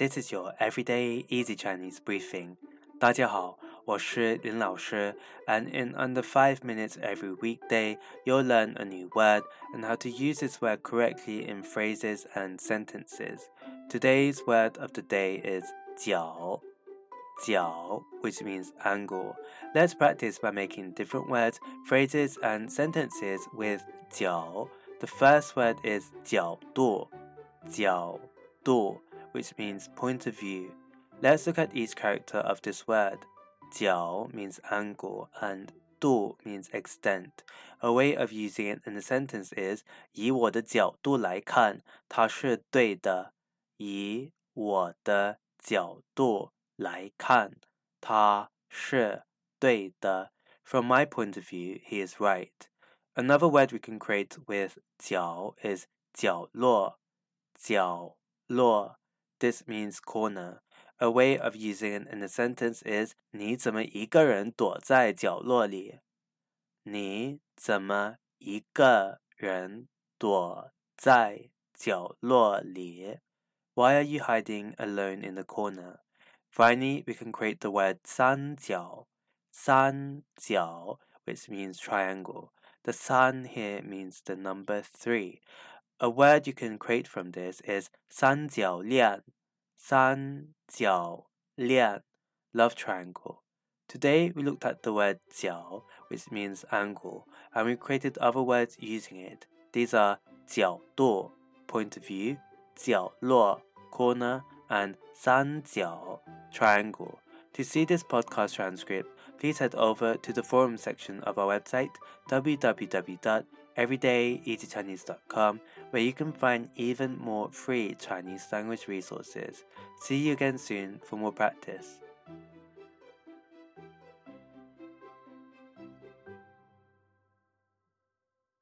This is your everyday easy Chinese briefing. 大家好，我是林老师，and in under five minutes every weekday, you'll learn a new word and how to use this word correctly in phrases and sentences. Today's word of the day is 角。jiao, which means angle. Let's practice by making different words, phrases, and sentences with jiao. The first word is jiao which means point of view. Let's look at each character of this word. 角 means angle and 度 means extent. A way of using it in a sentence is 以我的角度来看，它是对的。以我的角度来看，它是对的。From my point of view, he is right. Another word we can create with 角 is 角落，角落。 this means corner. A way of using it in a sentence is 你怎么一个人躲在角落里？你怎么一个人躲在角落里？Why are you hiding alone in the corner? Finally, we can create the word 三角,三角, which means triangle. The sun here means the number three. A word you can create from this is 三角恋,三角恋, love triangle. Today we looked at the word 角, which means angle, and we created other words using it. These are 角度, point of view, 角落, corner, and 三角, triangle. To see this podcast transcript, please head over to the forum section of our website www.everydayeasychinese.com where you can find even more free Chinese language resources. See you again soon for more practice.